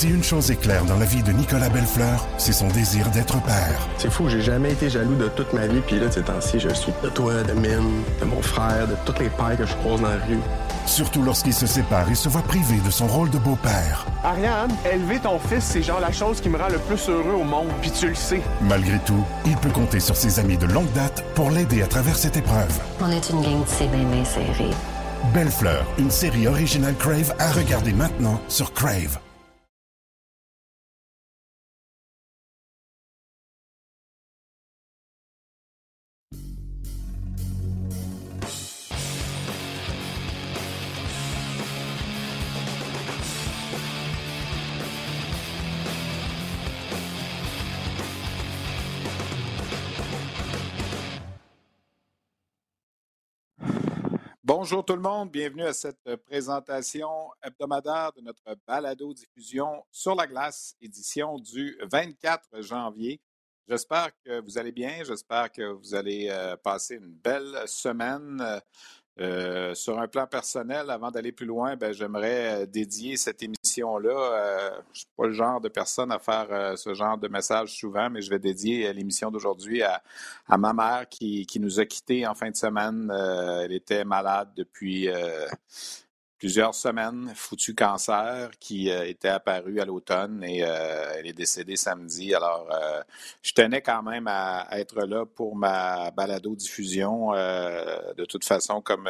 Si une chose est claire dans la vie de Nicolas Bellefleur, c'est son désir d'être père. C'est fou, j'ai jamais été jaloux de toute ma vie, puis là, ces temps-ci, je suis de toi, de Mine, de mon frère, de toutes les pères que je croise dans la rue. Surtout lorsqu'il se sépare et se voit privé de son rôle de beau-père. Ariane, élever ton fils, c'est genre la chose qui me rend le plus heureux au monde, puis tu le sais. Malgré tout, il peut compter sur ses amis de longue date pour l'aider à travers cette épreuve. On est une gang de c'est bien serré. Belle Fleur, une série originale Crave à regarder maintenant sur Crave. Bonjour tout le monde, bienvenue à cette euh, présentation hebdomadaire de notre balado-diffusion sur la glace, édition du 24 janvier. J'espère que vous allez bien, j'espère que vous allez euh, passer une belle semaine. Euh, sur un plan personnel, avant d'aller plus loin, ben, j'aimerais dédier cette émission-là. je ne suis pas le genre de personne à faire ce genre de message souvent, mais je vais dédier l'émission d'aujourd'hui à, ma mère qui, nous a quittés en fin de semaine. elle était malade depuis plusieurs semaines, foutu cancer qui était apparu à l'automne et elle est décédée samedi. Alors, je tenais quand même à, être là pour ma balado-diffusion. de toute façon, comme,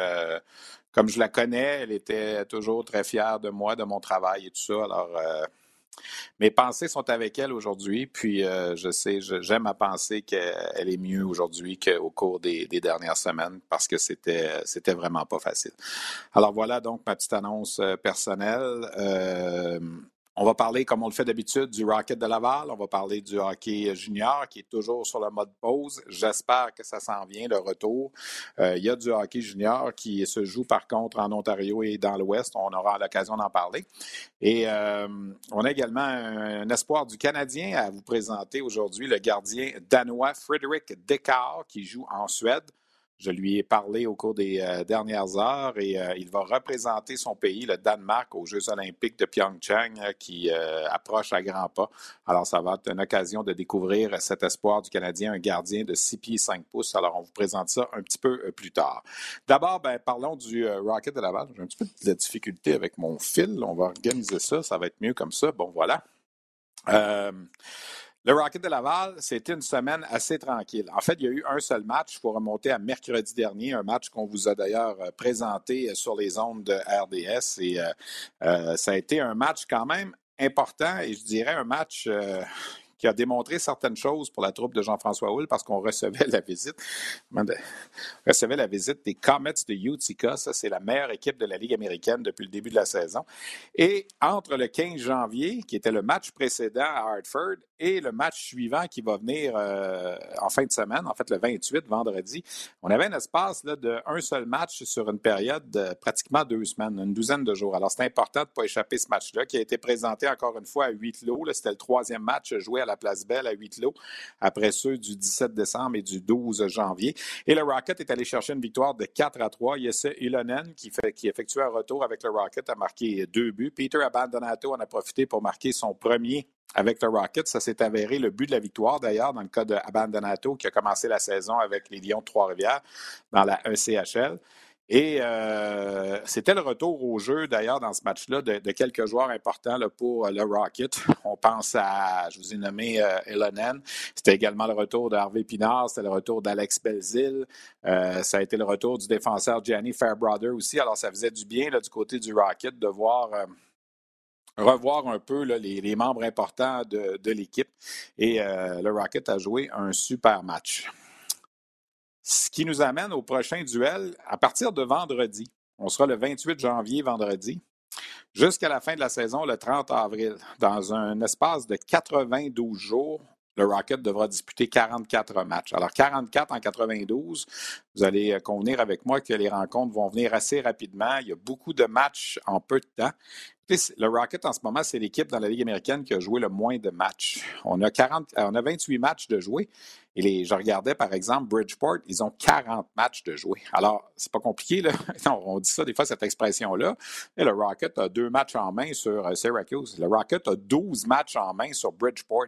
comme je la connais, elle était toujours très fière de moi, de mon travail et tout ça. Alors, mes pensées sont avec elle aujourd'hui, puis euh, je sais, j'aime à penser qu'elle est mieux aujourd'hui qu'au cours des, dernières semaines parce que c'était, c'était vraiment pas facile. Alors voilà donc ma petite annonce euh, personnelle. Euh, on va parler, comme on le fait d'habitude, du Rocket de Laval. On va parler du hockey junior qui est toujours sur le mode pause. J'espère que ça s'en vient, le retour. Euh, il y a du hockey junior qui se joue par contre en Ontario et dans l'Ouest. On aura l'occasion d'en parler. Et euh, on a également un, espoir du Canadien à vous présenter aujourd'hui, le gardien danois Frédéric Descartes qui joue en Suède. Je lui ai parlé au cours des euh, dernières heures et euh, il va représenter son pays, le Danemark, aux Jeux olympiques de Pyeongchang euh, qui approche à grands pas. Alors, ça va être une occasion de découvrir cet espoir du Canadien, un gardien de 6 pieds 5 pouces. Alors, on vous présente ça un petit peu plus tard. D'abord, ben, parlons du Rocket de Laval. J'ai un petit peu de difficulté avec mon fil. On va organiser ça. Ça va être mieux comme ça. Bon, voilà. Le Rocket de Laval, c'était une semaine assez tranquille. En fait, il y a eu un seul match. Il faut remonter à mercredi dernier, un match qu'on vous a d'ailleurs euh, présenté euh, sur les ondes de RDS. Et euh, ça a été un match quand même important et je dirais un match qui a démontré certaines choses pour la troupe de Jean-François Houle parce qu'on recevait la visite, recevait la visite des Comets de Utica. Ça, c'est la meilleure équipe de la Ligue américaine depuis le début de la saison. Et entre le 15 janvier, qui était le match précédent à Hartford, et le match suivant qui va venir euh, en fin de semaine, en fait le 28, vendredi, on avait un espace là, de un seul match sur une période de pratiquement deux semaines, une douzaine de jours. Alors, c'est important de ne pas échapper ce match-là, qui a été présenté encore une fois à huit lots. C'était le troisième match joué à la Place Belle à huit lots, après ceux du 17 décembre et du 12 janvier. Et le Rocket est allé chercher une victoire de 4 à 3. Yesse Ilonen, qui, fait, qui effectue un retour avec le Rocket, a marqué deux buts. Peter Abandonato en a profité pour marquer son premier avec le Rocket. Ça s'est avéré le but de la victoire, d'ailleurs, dans le cas d'Abandonato, qui a commencé la saison avec les Lions de Trois-Rivières dans la ECHL. Et euh, c'était le retour au jeu, d'ailleurs, dans ce match-là, de, quelques joueurs importants pour le Rocket. On pense à, je vous ai nommé euh, Elonen. C'était également le retour d'Harvey Pinard. C'était le retour d'Alex Belzil. Euh, ça a été le retour du défenseur Gianni Fairbrother aussi. Alors, ça faisait du bien du côté du Rocket de voir revoir un peu les, membres importants de, l'équipe. Et euh, le Rocket a joué un super match. Ce qui nous amène au prochain duel à partir de vendredi. On sera le 28 janvier, vendredi, jusqu'à la fin de la saison, le 30 avril. Dans un espace de 92 jours, le Rocket devra disputer 44 matchs. Alors, 44 en 92, vous allez convenir avec moi que les rencontres vont venir assez rapidement. Il y a beaucoup de matchs en peu de temps le Rocket, en ce moment, c'est l'équipe dans la Ligue américaine qui a joué le moins de matchs. On a, 40, euh, on a 28 matchs de jouer Et je regardais, par exemple, Bridgeport, ils ont 40 matchs de jouer. Alors, c'est pas compliqué, là. on dit ça des fois, cette expression-là. Et le Rocket a deux matchs en main sur euh, Syracuse. Le Rocket a 12 matchs en main sur Bridgeport.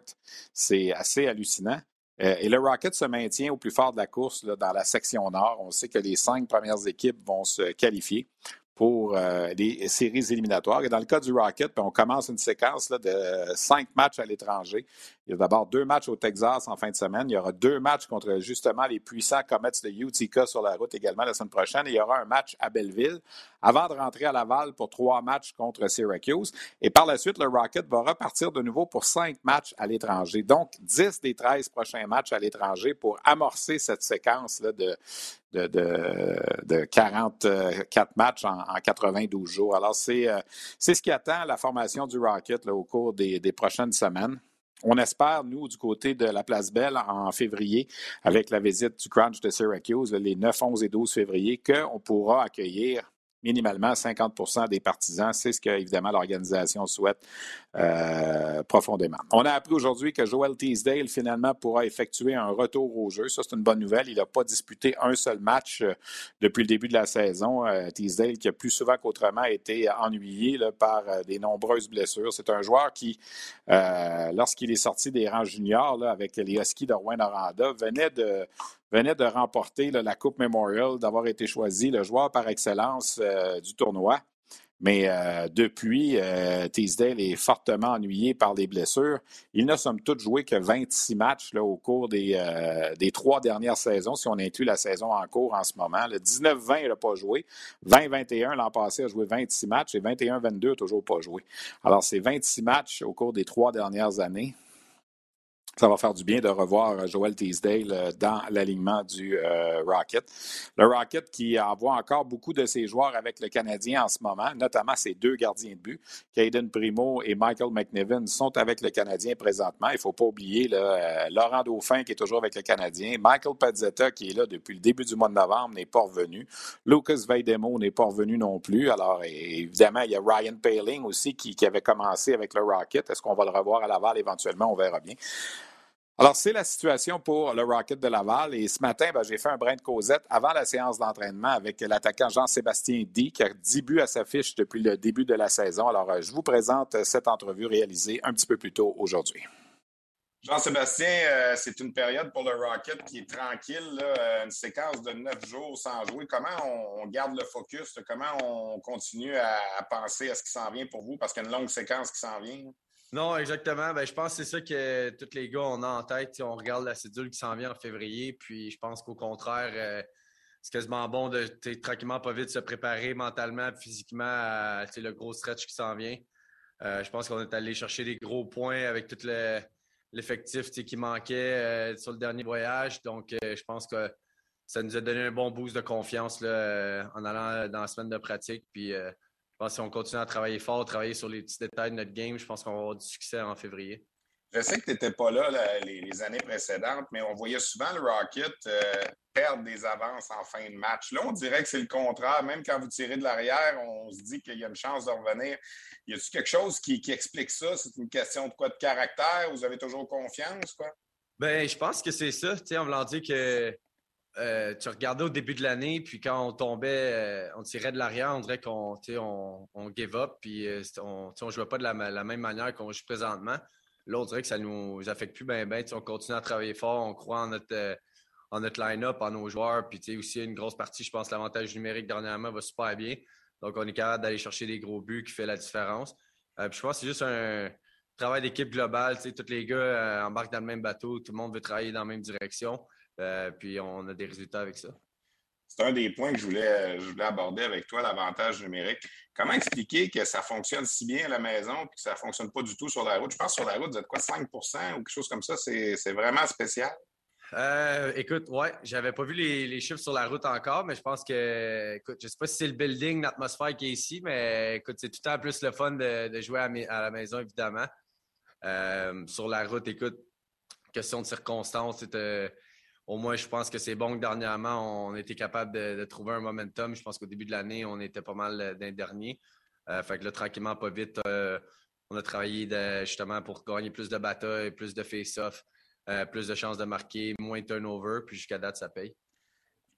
C'est assez hallucinant. Euh, et le Rocket se maintient au plus fort de la course dans la section nord. On sait que les cinq premières équipes vont se qualifier pour euh, les séries éliminatoires. Et dans le cas du Rocket, ben, on commence une séquence là, de cinq matchs à l'étranger. Il y a d'abord deux matchs au Texas en fin de semaine. Il y aura deux matchs contre justement les puissants Comets de Utica sur la route également la semaine prochaine. Et il y aura un match à Belleville avant de rentrer à Laval pour trois matchs contre Syracuse. Et par la suite, le Rocket va repartir de nouveau pour cinq matchs à l'étranger. Donc, 10 des 13 prochains matchs à l'étranger pour amorcer cette séquence là, de, de, de, 44 matchs en, 92 jours. Alors, euh, c'est ce qui attend la formation du Rocket au cours des, des prochaines semaines. On espère, nous, du côté de la Place Belle, en février, avec la visite du Crunch de Syracuse, les 9, 11 et 12 février, qu'on pourra accueillir minimalement 50% des partisans. C'est ce que, évidemment, l'organisation souhaite euh, profondément. On a appris aujourd'hui que Joel Teasdale, finalement, pourra effectuer un retour au jeu. Ça, c'est une bonne nouvelle. Il n'a pas disputé un seul match euh, depuis le début de la saison. Euh, Teasdale, qui a plus souvent qu'autrement été ennuyé par des nombreuses blessures. C'est un joueur qui, lorsqu'il est sorti des rangs juniors avec les Huskies de Rouen-Noranda, venait de venait de remporter la Coupe Memorial, d'avoir été choisi le joueur par excellence euh, du tournoi. Mais euh, depuis, euh, Teasdale est fortement ennuyé par les blessures. Il n'a somme toute joué que 26 matchs au cours des, des, trois dernières saisons, si on inclut la saison en cours en ce moment. Le 19-20, il n'a pas joué. 20-21, l'an passé, a joué 26 matchs et 21-22 n'a toujours pas joué. Alors, c'est 26 matchs au cours des trois dernières années ça va faire du bien de revoir euh, Joel Teasdale euh, dans l'alignement du euh, Rocket. Le Rocket qui envoie encore beaucoup de ses joueurs avec le Canadien en ce moment, notamment ses deux gardiens de but, Caden Primo et Michael McNiven, sont avec le Canadien présentement. Il ne faut pas oublier Laurent Dauphin qui est toujours avec le Canadien, Michael Pazzetta qui est là depuis le début du mois de novembre n'est pas revenu, Lucas Veidemo n'est pas revenu non plus. Alors évidemment, il y a Ryan Paling aussi qui, qui avait commencé avec le Rocket. Est-ce qu'on va le revoir à Laval éventuellement? On verra bien. Alors, c'est la situation pour le Rocket de Laval. Et ce matin, ben, j'ai fait un brin de causette avant la séance d'entraînement avec l'attaquant Jean-Sébastien D, qui a 10 buts à sa fiche depuis le début de la saison. Alors, euh, je vous présente cette entrevue réalisée un petit peu plus tôt aujourd'hui. Jean-Sébastien, euh, c'est une période pour le Rocket qui est tranquille, euh, une séquence de neuf jours sans jouer. Comment on, garde le focus? Comment on continue à, à penser à ce qui s'en vient pour vous? Parce qu'il y a une longue séquence qui s'en vient. Non, exactement. Ben, je pense que c'est ça que tous les gars ont en tête. On regarde la cédule qui s'en vient en février, puis je pense qu'au contraire, euh, c'est quasiment bon de tranquillement, pas vite, se préparer mentalement, physiquement à le gros stretch qui s'en vient. Euh, je pense qu'on est allé chercher des gros points avec tout l'effectif qui manquait euh, sur le dernier voyage. Donc, je pense que ça nous a donné un bon boost de confiance en allant dans la semaine de pratique. Puis, si on continue à travailler fort, travailler sur les petits détails de notre game, je pense qu'on va avoir du succès en février. Je sais que tu n'étais pas là, les, années précédentes, mais on voyait souvent le Rocket euh, perdre des avances en fin de match. Là, on dirait que c'est le contraire. Même quand vous tirez de l'arrière, on se dit qu'il y a une chance de revenir. Y a-t-il quelque chose qui, explique ça? C'est une question de quoi de caractère? Vous avez toujours confiance? Quoi? Ben, je pense que c'est ça. on me dit que euh, tu regardais au début de l'année, puis quand on tombait, euh, on tirait de l'arrière, on dirait qu'on on, on give up, puis euh, on ne jouait pas de la, même manière qu'on joue présentement. Là, on dirait que ça nous affecte plus bien, bien. On continue à travailler fort, on croit en notre, notre line-up, en nos joueurs, puis aussi une grosse partie, je pense, l'avantage numérique dernièrement va super bien. Donc, on est capable d'aller chercher des gros buts qui fait la différence. puis je pense que c'est juste un travail d'équipe globale. Tous les gars embarquent dans le même bateau, tout le monde veut travailler dans la même direction. Euh, puis on a des résultats avec ça. C'est un des points que je voulais, je voulais aborder avec toi, l'avantage numérique. Comment expliquer que ça fonctionne si bien à la maison et que ça ne fonctionne pas du tout sur la route? Je pense que sur la route, vous êtes quoi, 5% ou quelque chose comme ça? C'est vraiment spécial. Euh, écoute, ouais, j'avais pas vu les, chiffres sur la route encore, mais je pense que, écoute, je sais pas si c'est le building, l'atmosphère qui est ici, mais écoute, c'est tout le temps plus le fun de, jouer à, la maison, évidemment. Euh, sur la route, écoute, question de circonstances, c'était au moins, je pense que c'est bon que dernièrement, on était capable de, trouver un momentum. Je pense qu'au début de l'année, on était pas mal euh, d'un dernier. Euh, fait que là, tranquillement, pas vite, euh, on a travaillé justement pour gagner plus de batailles, plus de face-off. plus de chances de marquer, moins de turnover, puis jusqu'à date, ça paye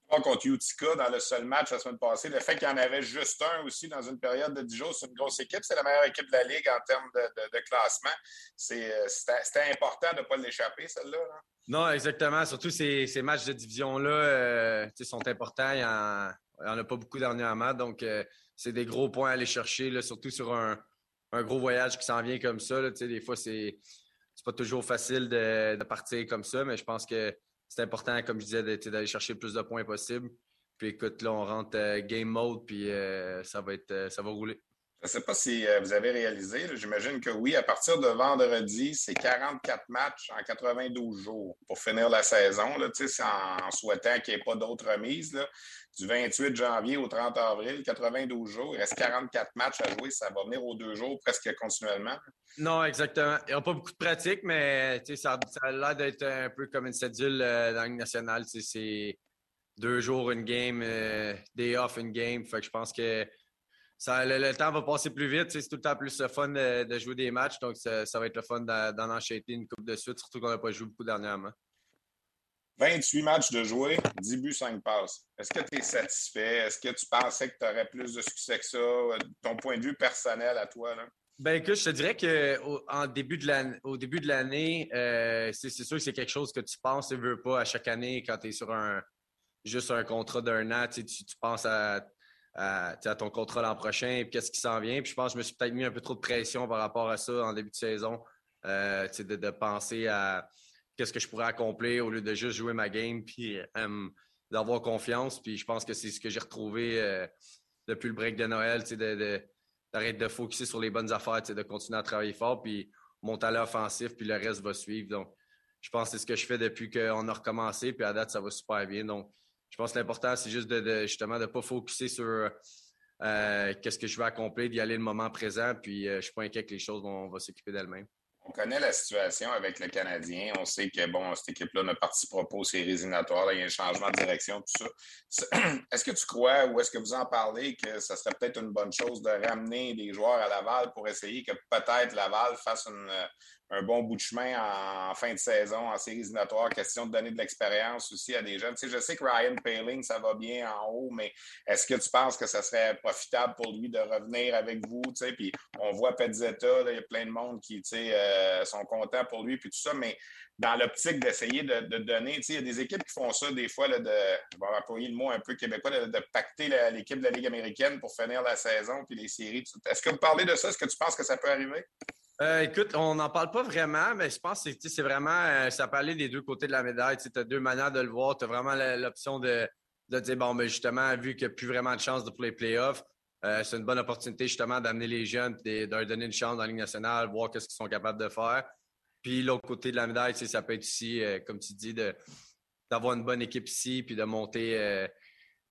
contre Utica dans le seul match la semaine passée. Le fait qu'il y en avait juste un aussi dans une période de 10 jours, c'est une grosse équipe. C'est la meilleure équipe de la Ligue en termes de, classement. Euh, c'était important de ne pas l'échapper, celle-là. Non, exactement. Surtout ces, matchs de division-là euh, sont importants. Il n'y en, a pas beaucoup dernièrement. Donc, euh, c'est des gros points à aller chercher, surtout sur un, gros voyage qui s'en vient comme ça. des fois, c'est pas toujours facile de, partir comme ça, mais je pense que c'est important, comme je disais, d'aller chercher le plus de points possible. Puis écoute, là, on rentre euh, game mode, puis euh, ça, va être, euh, ça va rouler. Je ne sais pas si vous avez réalisé, j'imagine que oui, à partir de vendredi, c'est 44 matchs en 92 jours pour finir la saison, en, souhaitant qu'il n'y ait pas d'autres remises. Du 28 janvier au 30 avril, 92 jours, il reste 44 matchs à jouer, ça va venir aux deux jours presque continuellement. Non, exactement. Il n'y a pas beaucoup de pratique, mais ça, ça a l'air d'être un peu comme une cédule euh, dans la Ligue nationale. C'est deux jours une game, euh, day off une game. Je pense que ça, le, temps va passer plus vite. C'est tout le temps plus le fun de, jouer des matchs. Donc, ça, va être le fun d'en enchaîner une coupe de suite, surtout qu'on n'a pas joué beaucoup dernièrement. 28 matchs de jouer, 10 buts, 5 passes. Est-ce que tu es satisfait? Est-ce que tu pensais que tu aurais plus de succès que ça? Ton point de vue personnel à toi? Là? Ben écoute, je te dirais qu'au début de l'année, euh, c'est sûr que c'est quelque chose que tu penses et veux pas à chaque année quand tu es sur un juste un contrat d'un an, tu, penses à, ton contrat l'an prochain et qu'est-ce qui s'en vient. Puis je pense que je me suis peut-être mis un peu trop de pression par rapport à ça en début de saison, euh, de, de, penser à qu'est-ce que je pourrais accomplir au lieu de juste jouer ma game puis euh, d'avoir confiance. Puis je pense que c'est ce que j'ai retrouvé depuis le break de Noël, de, de d'arrêter de focuser sur les bonnes affaires, de continuer à travailler fort, puis mon talent offensif, puis le reste va suivre. Donc, je pense que c'est ce que je fais depuis qu'on a recommencé, puis à date, ça va super bien. Donc, je pense que l'important, c'est juste de, justement de ne pas focuser sur euh, qu'est-ce que je veux accomplir, d'y aller le moment présent, puis euh, je ne suis pas inquiet que les choses vont, s'occuper d'elles-mêmes. On connaît la situation avec le Canadien. On sait que bon, cette équipe-là ne participera pas aux séries. Il y a un changement de direction, tout ça. Est-ce que tu crois ou est-ce que vous en parlez que ce serait peut-être une bonne chose de ramener des joueurs à Laval pour essayer que peut-être Laval fasse une, un bon bout de chemin en, fin de saison, en séries éliminatoires. Question de donner de l'expérience aussi à des jeunes. Tu sais, je sais que Ryan Paling, ça va bien en haut, mais est-ce que tu penses que ça serait profitable pour lui de revenir avec vous? Tu sais, puis on voit Petzetta, il y a plein de monde qui tu sais, euh, sont contents pour lui, puis tout ça, mais dans l'optique d'essayer de, donner, tu sais, il y a des équipes qui font ça des fois, là, de, je vais employer le mot un peu québécois, de, pacter l'équipe de la Ligue américaine pour finir la saison puis les séries. Est-ce que vous parlez de ça? Est-ce que tu penses que ça peut arriver? Euh, écoute, on n'en parle pas vraiment, mais je pense que c'est vraiment, euh, ça peut aller des deux côtés de la médaille. Tu as deux manières de le voir. Tu as vraiment l'option de, de dire, bon, mais justement, vu qu'il n'y a plus vraiment de chance pour les playoffs, euh, c'est une bonne opportunité justement d'amener les jeunes et de leur donner une chance dans la Ligue nationale, voir qu'est-ce qu'ils sont capables de faire. Puis l'autre côté de la médaille, ça peut être aussi, comme tu dis, d'avoir une bonne équipe ici, puis de monter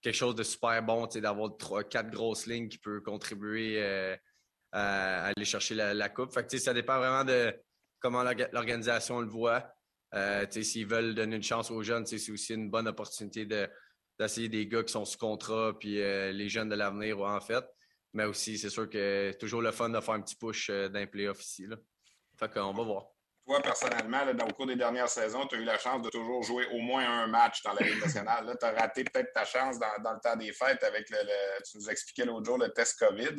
quelque chose de super bon, d'avoir trois, quatre grosses lignes qui peuvent contribuer à aller chercher la, coupe. Ça dépend vraiment de comment l'organisation le voit. Euh, s'ils veulent donner une chance aux jeunes, c'est aussi une bonne opportunité d'essayer des gars qui sont sous contrat, puis euh, les jeunes de l'avenir, en fait. Mais aussi, c'est sûr que toujours le fun de faire un petit push euh, d'un playoff ici. Là. Fait va voir toi, personnellement, dans, au cours des dernières saisons, tu as eu la chance de toujours jouer au moins un match dans la Ligue nationale. Tu as raté peut-être ta chance dans, le temps des fêtes avec le, tu nous expliquais l'autre jour le test COVID.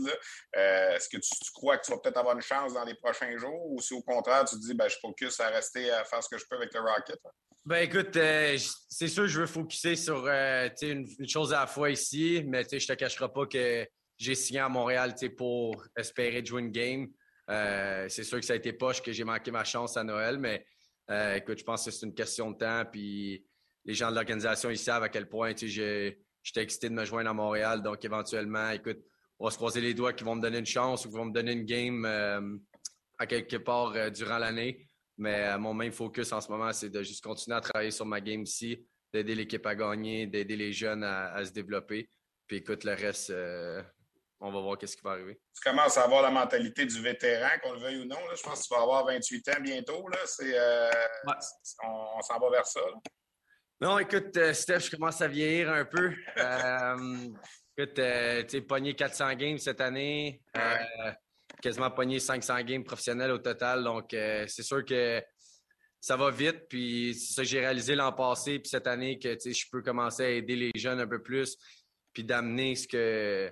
Euh, est-ce que tu, crois que tu vas peut-être avoir une chance dans les prochains jours ou si au contraire, tu te dis ben, je focus à rester à faire ce que je peux avec le Rocket? Ben écoute, euh, c'est sûr que je veux focuser sur euh, une, chose à la fois ici, mais je te cacherai pas que j'ai signé à Montréal pour espérer jouer une game. Euh, c'est sûr que ça a été poche que j'ai manqué ma chance à Noël, mais euh, écoute, je pense que c'est une question de temps. Puis les gens de l'organisation, ils savent à quel point j'étais excité de me joindre à Montréal. Donc éventuellement, écoute, on va se croiser les doigts qu'ils vont me donner une chance ou qu'ils vont me donner une game euh, à quelque part durant l'année. Mais mon main focus en ce moment, c'est de juste continuer à travailler sur ma game ici, d'aider l'équipe à gagner, d'aider les jeunes à, à, se développer. Puis écoute, le reste, on va voir qu'est-ce qui va arriver. Tu commences à avoir la mentalité du vétéran, qu'on le veuille ou non. Je pense que tu vas avoir 28 ans bientôt. Là. Euh, on, s'en va vers ça. Non, écoute, euh, Steph, je commence à vieillir un peu. euh, écoute, euh, tu sais, pogné 400 games cette année, quasiment pogné 500 games professionnels au total. Donc, c'est sûr que ça va vite. Puis c'est ça que j'ai réalisé l'an passé, puis cette année, que je peux commencer à aider les jeunes un peu plus, puis d'amener ce que,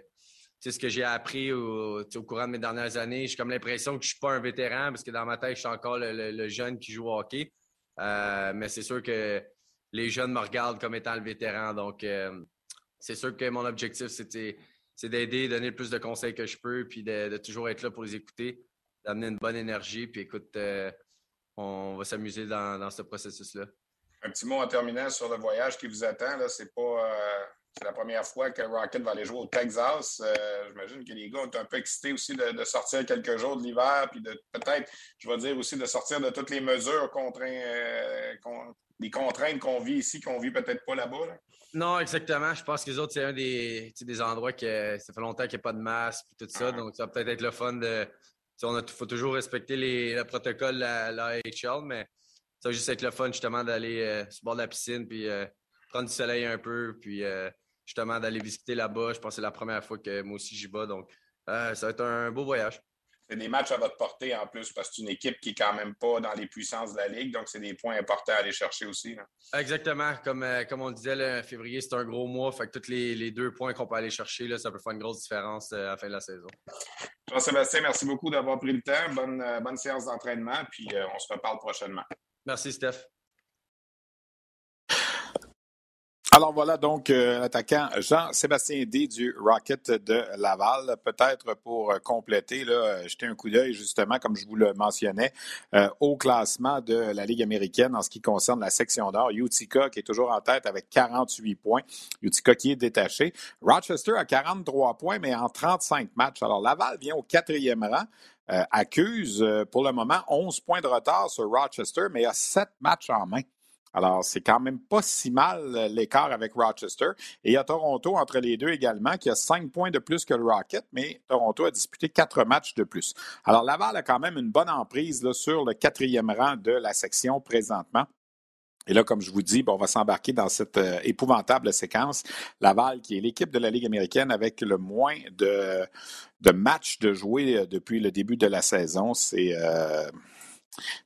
ce que j'ai appris au, courant de mes dernières années. J'ai comme l'impression que je suis pas un vétéran, parce que dans ma tête, je suis encore le, jeune qui joue au hockey. Euh, mais c'est sûr que les jeunes me regardent comme étant le vétéran. Donc, euh, c'est sûr que mon objectif, c'est d'aider, donner le plus de conseils que je peux, puis de, toujours être là pour les écouter, d'amener une bonne énergie. Puis écoute, euh, on va s'amuser dans, ce processus-là. Un petit mot en terminant sur le voyage qui vous attend. C'est pas euh, la première fois que Rocket va aller jouer au Texas. Euh, j'imagine que les gars sont un peu excités aussi de, sortir quelques jours de l'hiver, puis de peut-être, je vais dire aussi, de sortir de toutes les mesures contraintes, des contraintes qu'on vit ici, qu'on vit peut-être pas là-bas. là bas non, exactement. Je pense que les autres, c'est un des, des endroits que ça fait longtemps qu'il n'y a pas de masque et tout ça. Donc, ça va peut-être être le fun de. Il faut toujours respecter les, le protocole de la, la mais ça va juste être le fun justement d'aller euh, sur le bord de la piscine puis euh, prendre du soleil un peu, puis euh, justement d'aller visiter là-bas. Je pense que c'est la première fois que moi aussi j'y vais. Donc, ça va être un beau voyage c'est des matchs à votre portée en plus parce que c'est une équipe qui n'est quand même pas dans les puissances de la Ligue. Donc, c'est des points importants à aller chercher aussi. Exactement. Comme, euh, comme on disait, là, février, c'est un gros mois. Fait que tous les, deux points qu'on peut aller chercher, là, ça peut faire une grosse différence euh, à la fin de la saison. Jean-Sébastien, merci beaucoup d'avoir pris le temps. Bonne, euh, bonne séance d'entraînement. Puis on se reparle prochainement. Merci, Steph. Alors voilà donc euh, l'attaquant Jean-Sébastien D du Rocket de Laval. Peut-être pour euh, compléter, là, euh, jeter un coup d'œil justement, comme je vous le mentionnais, au classement de la Ligue américaine en ce qui concerne la section nord. Utica qui est toujours en tête avec 48 points. Utica qui est détaché. Rochester a 43 points, mais en 35 matchs. Alors Laval vient au quatrième rang. accuse pour le moment 11 points de retard sur Rochester, mais a 7 matchs en main. Alors, c'est quand même pas si mal euh, l'écart avec Rochester. Et il y a Toronto entre les deux également, qui a cinq points de plus que le Rocket, mais Toronto a disputé quatre matchs de plus. Alors, Laval a quand même une bonne emprise sur le quatrième rang de la section présentement. Et là, comme je vous dis, on va s'embarquer dans cette euh, épouvantable séquence. Laval, qui est l'équipe de la Ligue américaine avec le moins de, de matchs de jouer euh, depuis le début de la saison. C'est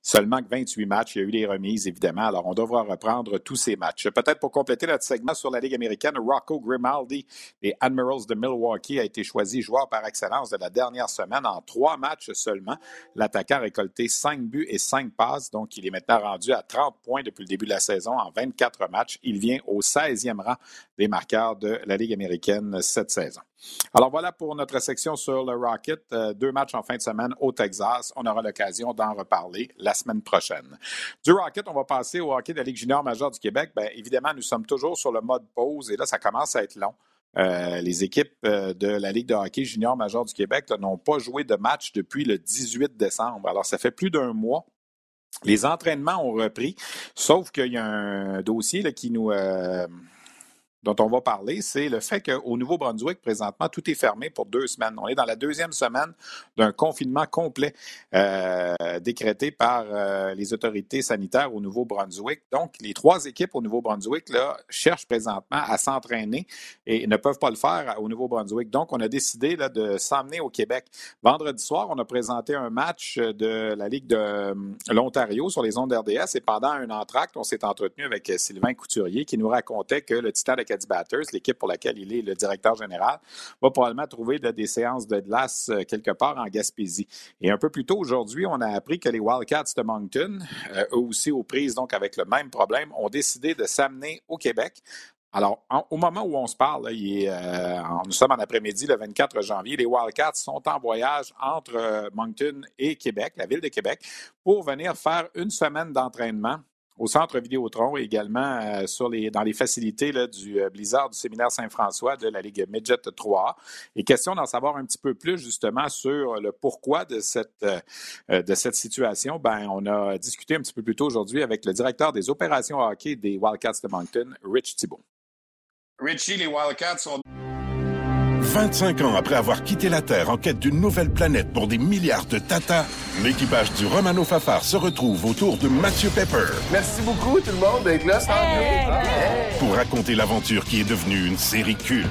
Seulement que 28 matchs, il y a eu des remises, évidemment. Alors, on devra reprendre tous ces matchs. Peut-être pour compléter notre segment sur la Ligue américaine, Rocco Grimaldi des Admirals de Milwaukee a été choisi joueur par excellence de la dernière semaine en trois matchs seulement. L'attaquant a récolté cinq buts et cinq passes, donc il est maintenant rendu à 30 points depuis le début de la saison en 24 matchs. Il vient au 16e rang des marqueurs de la Ligue américaine cette saison. Alors voilà pour notre section sur le Rocket. Euh, deux matchs en fin de semaine au Texas. On aura l'occasion d'en reparler la semaine prochaine. Du Rocket, on va passer au hockey de la Ligue junior majeure du Québec. Bien, évidemment, nous sommes toujours sur le mode pause et là, ça commence à être long. Euh, les équipes euh, de la Ligue de hockey junior majeure du Québec n'ont pas joué de match depuis le 18 décembre. Alors, ça fait plus d'un mois. Les entraînements ont repris, sauf qu'il y a un dossier qui nous dont on va parler, c'est le fait qu'au Nouveau-Brunswick, présentement, tout est fermé pour deux semaines. On est dans la deuxième semaine d'un confinement complet euh, décrété par euh, les autorités sanitaires au Nouveau-Brunswick. Donc, les trois équipes au Nouveau-Brunswick cherchent présentement à s'entraîner et ne peuvent pas le faire au Nouveau-Brunswick. Donc, on a décidé là, de s'emmener au Québec. Vendredi soir, on a présenté un match de la Ligue de euh, l'Ontario sur les ondes RDS et pendant un entracte, on s'est entretenu avec Sylvain Couturier qui nous racontait que le Titan Batters, l'équipe pour laquelle il est le directeur général, va probablement trouver des séances de glace euh, quelque part en Gaspésie. Et un peu plus tôt aujourd'hui, on a appris que les Wildcats de Moncton, euh, eux aussi aux prises donc avec le même problème, ont décidé de s'amener au Québec alors, au moment où on se parle, euh, nous sommes en après-midi le 24 janvier, les Wildcats sont en voyage entre Moncton et Québec, la ville de Québec, pour venir faire une semaine d'entraînement au centre Vidéotron et également euh, dans les facilités du euh, Blizzard du séminaire Saint-François de la Ligue Midget 3. Et question d'en savoir un petit peu plus justement sur le pourquoi de cette, euh, de cette situation. Ben, on a discuté un petit peu plus tôt aujourd'hui avec le directeur des opérations hockey des Wildcats de Moncton, Rich Thibault. Richie, les Wildcats sont 25 ans après avoir quitté la Terre en quête d'une nouvelle planète pour des milliards de Tata, l'équipage du Romano Fafar se retrouve autour de Mathieu Pepper. Merci beaucoup tout le monde d'être là. Pour raconter l'aventure qui est devenue une série culte.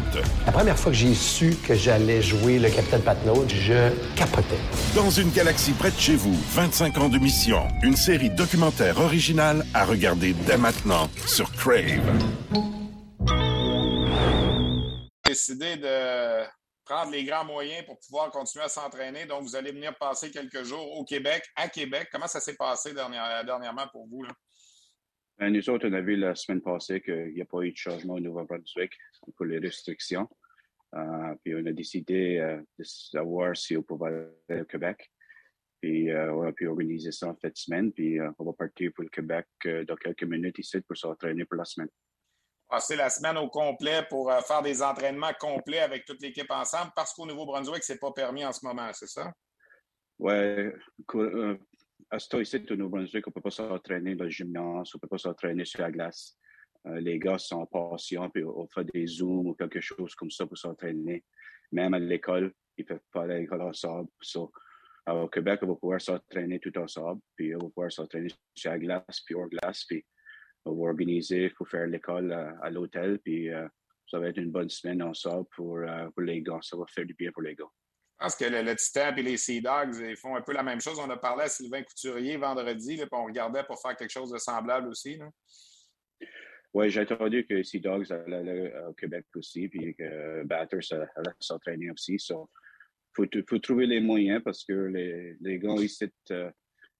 La première fois que j'ai su que j'allais jouer le Capitaine Patnaud, je capotais. Dans une galaxie près de chez vous, 25 ans de mission. Une série documentaire originale à regarder dès maintenant sur Crave. Décidé de prendre les grands moyens pour pouvoir continuer à s'entraîner. Donc, vous allez venir passer quelques jours au Québec, à Québec. Comment ça s'est passé dernièrement pour vous? Ben, nous autres, on a vu la semaine passée qu'il n'y a pas eu de changement au Nouveau-Brunswick pour les restrictions. Euh, puis on a décidé euh, de savoir si on pouvait aller au Québec. Puis euh, on a pu organiser ça en fin semaine. Puis on va partir pour le Québec dans quelques minutes ici pour s'entraîner pour la semaine passer la semaine au complet pour faire des entraînements complets avec toute l'équipe ensemble parce qu'au Nouveau-Brunswick, ce n'est pas permis en ce moment, c'est ça? Oui. à ce ici, au Nouveau-Brunswick, on ne peut pas s'entraîner dans le gymnase, on ne peut pas s'entraîner sur la glace. les gars sont patients, puis on fait des zooms ou quelque chose comme ça pour s'entraîner. Même à l'école, ils ne peuvent pas aller à l'école ensemble. Au Québec, on va pouvoir s'entraîner tout ensemble, puis on va pouvoir s'entraîner sur la glace, puis hors glace, puis on va organiser pour faire l'école à, l'hôtel, puis euh, ça va être une bonne semaine ensemble pour, euh, pour les gars. Ça va faire du bien pour les gars. Pense que le, Titan et les Sea Dogs ils font un peu la même chose. On a parlé à Sylvain Couturier vendredi, puis on regardait pour faire quelque chose de semblable aussi. Oui, j'ai entendu que Sea Dogs allaient au Québec aussi, puis que Batters allait s'entraîner aussi. Il faut, trouver les moyens parce que les, les gars ici, euh,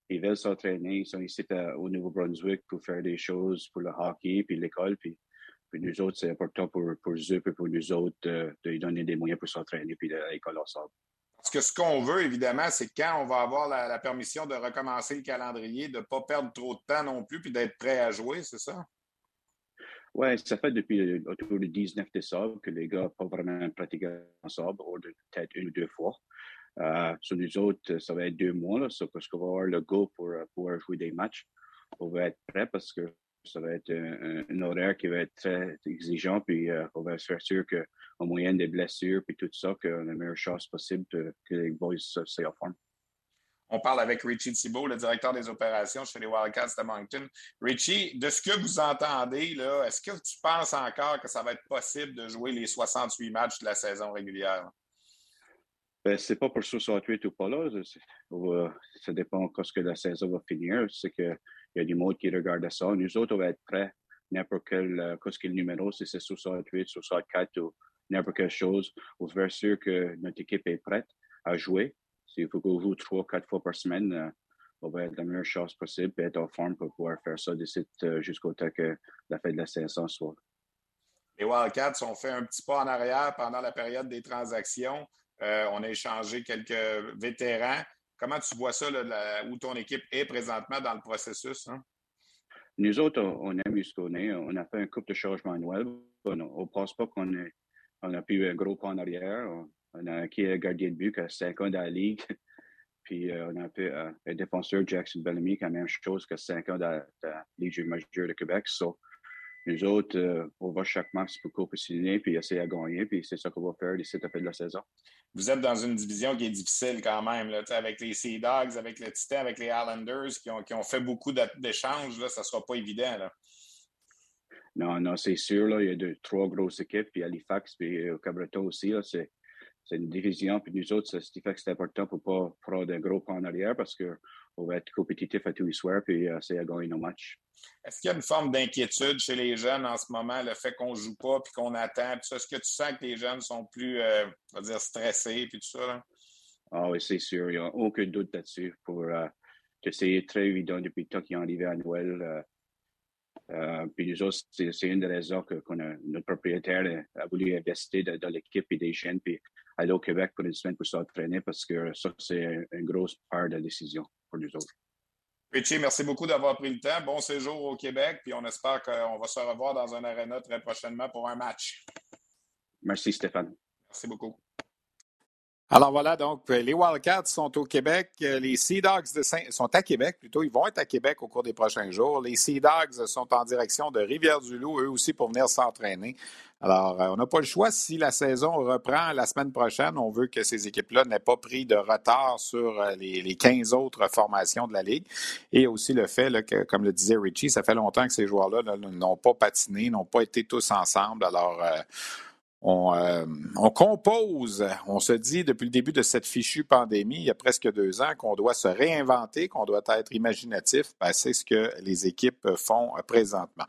ils veulent s'entraîner. Ils sont ici au Nouveau-Brunswick pour faire des choses pour le hockey puis l'école. Puis, puis, nous autres, c'est important pour, pour eux et pour nous autres de, lui donner des moyens pour s'entraîner puis l'école ensemble. Parce que ce qu'on veut, évidemment, c'est quand on va avoir la, permission de recommencer le calendrier, de ne pas perdre trop de temps non plus, puis d'être prêt à jouer, c'est ça? Oui, ça fait depuis autour du 19 décembre que les gars n'ont pas vraiment pratiqué ensemble, peut-être une ou deux fois. Euh, sur nous autres, ça va être deux mois, parce qu'on va avoir le go pour euh, pouvoir jouer des matchs. On va être prêt parce que ça va être un, horaire qui va être très exigeant, puis euh, on va se faire sûr qu'en moyenne des blessures, puis tout ça, qu'on a la meilleure chance possible que les boys soient en forme. On parle avec Richie Thibault, le directeur des opérations chez les Wildcats de Moncton. Richie, de ce que vous entendez, est-ce que tu penses encore que ça va être possible de jouer les 68 matchs de la saison régulière? Ben, c'est pas pour 68 ou pas là. Ça dépend quand ce que la saison va finir. C'est qu'il y a du monde qui regarde ça. Nous autres, on va être prêts n'importe quel, euh, qu'est-ce que le numéro, si c'est 68, 64 ou n'importe quelle chose. Va être sûr que notre équipe est prête à jouer. S'il faut qu'on joue trois, quatre fois par semaine, euh, on va être la meilleure chance possible et être en forme pour pouvoir faire ça d'ici euh, jusqu'au temps que la fin de la saison soit. Les Wildcats ont fait un petit pas en arrière pendant la période des transactions. Euh, on a échangé quelques vétérans. Comment tu vois ça, où ton équipe est présentement dans le processus? Hein? Nous autres, on, aime ce qu'on est. On a fait un couple de changements annuels. On ne pense pas qu'on on a pu un gros pas en arrière. On, a acquis un gardien de but qui a 5 ans dans la ligue. Puis euh, on a fait euh, un défenseur, Jackson Bellamy, qui a la même chose que 5 ans dans, la Ligue majeure de Québec. Nous autres, on va chaque match pour couper signer puis essayer à gagner. Puis c'est ça qu'on va faire d'ici la fin de la saison vous êtes dans une division qui est difficile quand même, là, avec les Sea Dogs, avec le Titan, avec les Islanders qui ont, qui ont fait beaucoup d'échanges. Ça ne sera pas évident. Là. Non, non, c'est sûr. Là, il y a deux, trois grosses équipes, puis Halifax, puis euh, Cabreton aussi. c'est, une division. Puis nous autres, ce qui fait que c'est important pour ne pas prendre un gros pas en arrière parce qu'on va être compétitif à tous les soirs, puis essayer à gagner nos matchs. Est-ce qu'il y a une forme d'inquiétude chez les jeunes en ce moment, le fait qu'on ne joue pas puis qu'on attend? Est-ce que tu sens que les jeunes sont plus, euh, on va dire, stressés puis tout ça? Ah oui, c'est sûr. Il n'y a aucun doute là-dessus. Pour, euh, c'est très évident depuis le temps qu'ils sont arrivés à Noël. Euh, euh, puis nous autres, c'est une des raisons que notre propriétaire a voulu investir dans, l'équipe et des jeunes, puis aller au Québec pour une semaine pour s'entraîner parce que ça, c'est une grosse part de la décision pour nous autres. Richie, merci beaucoup d'avoir pris le temps. Bon séjour au Québec, puis on espère qu'on va se revoir dans un aréna très prochainement pour un match. Merci, Stéphane. Merci beaucoup. Alors voilà, donc les Wildcats sont au Québec. Les Sea Dogs de Saint sont à Québec plutôt. Ils vont être à Québec au cours des prochains jours. Les Sea Dogs sont en direction de Rivière-du-Loup, eux aussi, pour venir s'entraîner. Alors, euh, on n'a pas le choix. Si la saison reprend la semaine prochaine, on veut que ces équipes-là n'aient pas pris de retard sur euh, les, les, 15 autres formations de la Ligue. Et aussi le fait que, comme le disait Richie, ça fait longtemps que ces joueurs-là n'ont pas patiné, n'ont pas été tous ensemble. Alors, euh, on, euh, on, compose, on se dit depuis le début de cette fichue pandémie, il y a presque deux ans, qu'on doit se réinventer, qu'on doit être imaginatif. Ben, c'est ce que les équipes font présentement.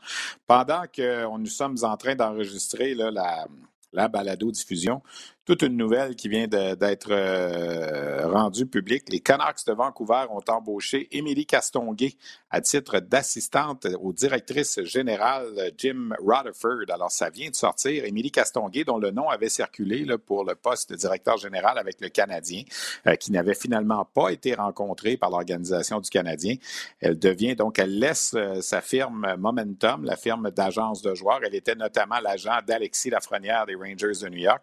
Pendant que nous sommes en train d'enregistrer la, la balado-diffusion, toute une nouvelle qui vient d'être euh, rendue publique. Les Canucks de Vancouver ont embauché Émilie Castonguay à titre d'assistante aux directrices générales Jim Rutherford. Alors, ça vient de sortir. Émilie Castonguay, dont le nom avait circulé pour le poste de directeur général avec le Canadien, euh, qui n'avait finalement pas été rencontré par l'organisation du Canadien. Elle devient donc, elle laisse euh, sa firme Momentum, la firme d'agence de joueurs. Elle était notamment l'agent d'Alexis Lafrenière des Rangers de New York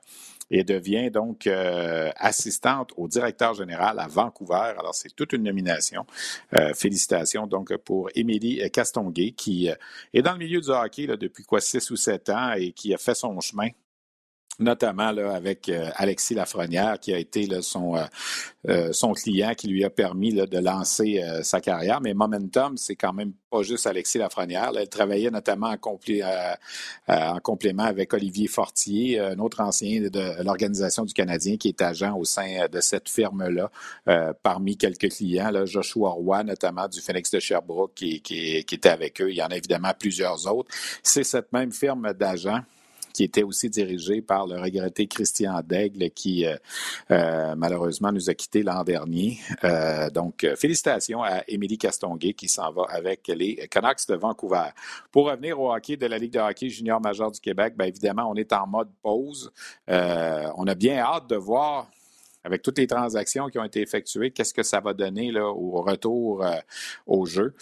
et devient donc euh, assistante au directeur général à Vancouver. Alors, c'est toute une nomination. Euh, félicitations donc pour Émilie Castonguay, qui euh, est dans le milieu du hockey là, depuis quoi six ou sept ans et qui a fait son chemin notamment avec euh, Alexis Lafrenière, qui a été euh, euh, son client, qui lui a permis de lancer sa carrière. Mais Momentum, c'est quand même pas juste Alexis Lafrenière. elle travaillait notamment en, en, complément avec Olivier Fortier, un autre ancien de, l'Organisation du Canadien qui est agent au sein de cette firme-là, parmi quelques clients. Là, Joshua Roy, notamment du Phoenix de Sherbrooke, qui, qui, qui était avec eux. Il y en a évidemment plusieurs autres. C'est cette même firme d'agents qui était aussi dirigé par le regretté Christian Daigle, qui euh, euh, malheureusement nous a quittés l'an dernier. Euh, donc, félicitations à Émilie Castonguay qui s'en va avec les Canucks de Vancouver. Pour revenir au hockey de la Ligue de hockey junior majeur du Québec, bien évidemment, on est en mode pause. on a bien hâte de voir avec toutes les transactions qui ont été effectuées, qu'est-ce que ça va donner au retour au jeu.